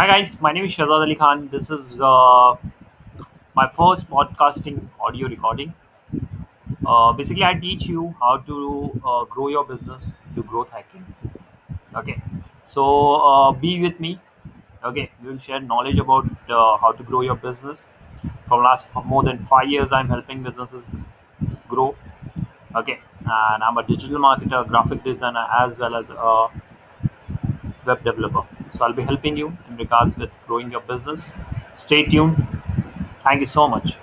Hi guys, my name is Shazad Ali Khan. This is uh, my first podcasting audio recording. Uh, basically, I teach you how to uh, grow your business through growth hacking. Okay, so uh, be with me. Okay, we will share knowledge about uh, how to grow your business. From last for more than five years, I'm helping businesses grow. Okay, and I'm a digital marketer, graphic designer, as well as a web developer. So I'll be helping you in regards with growing your business. Stay tuned. Thank you so much.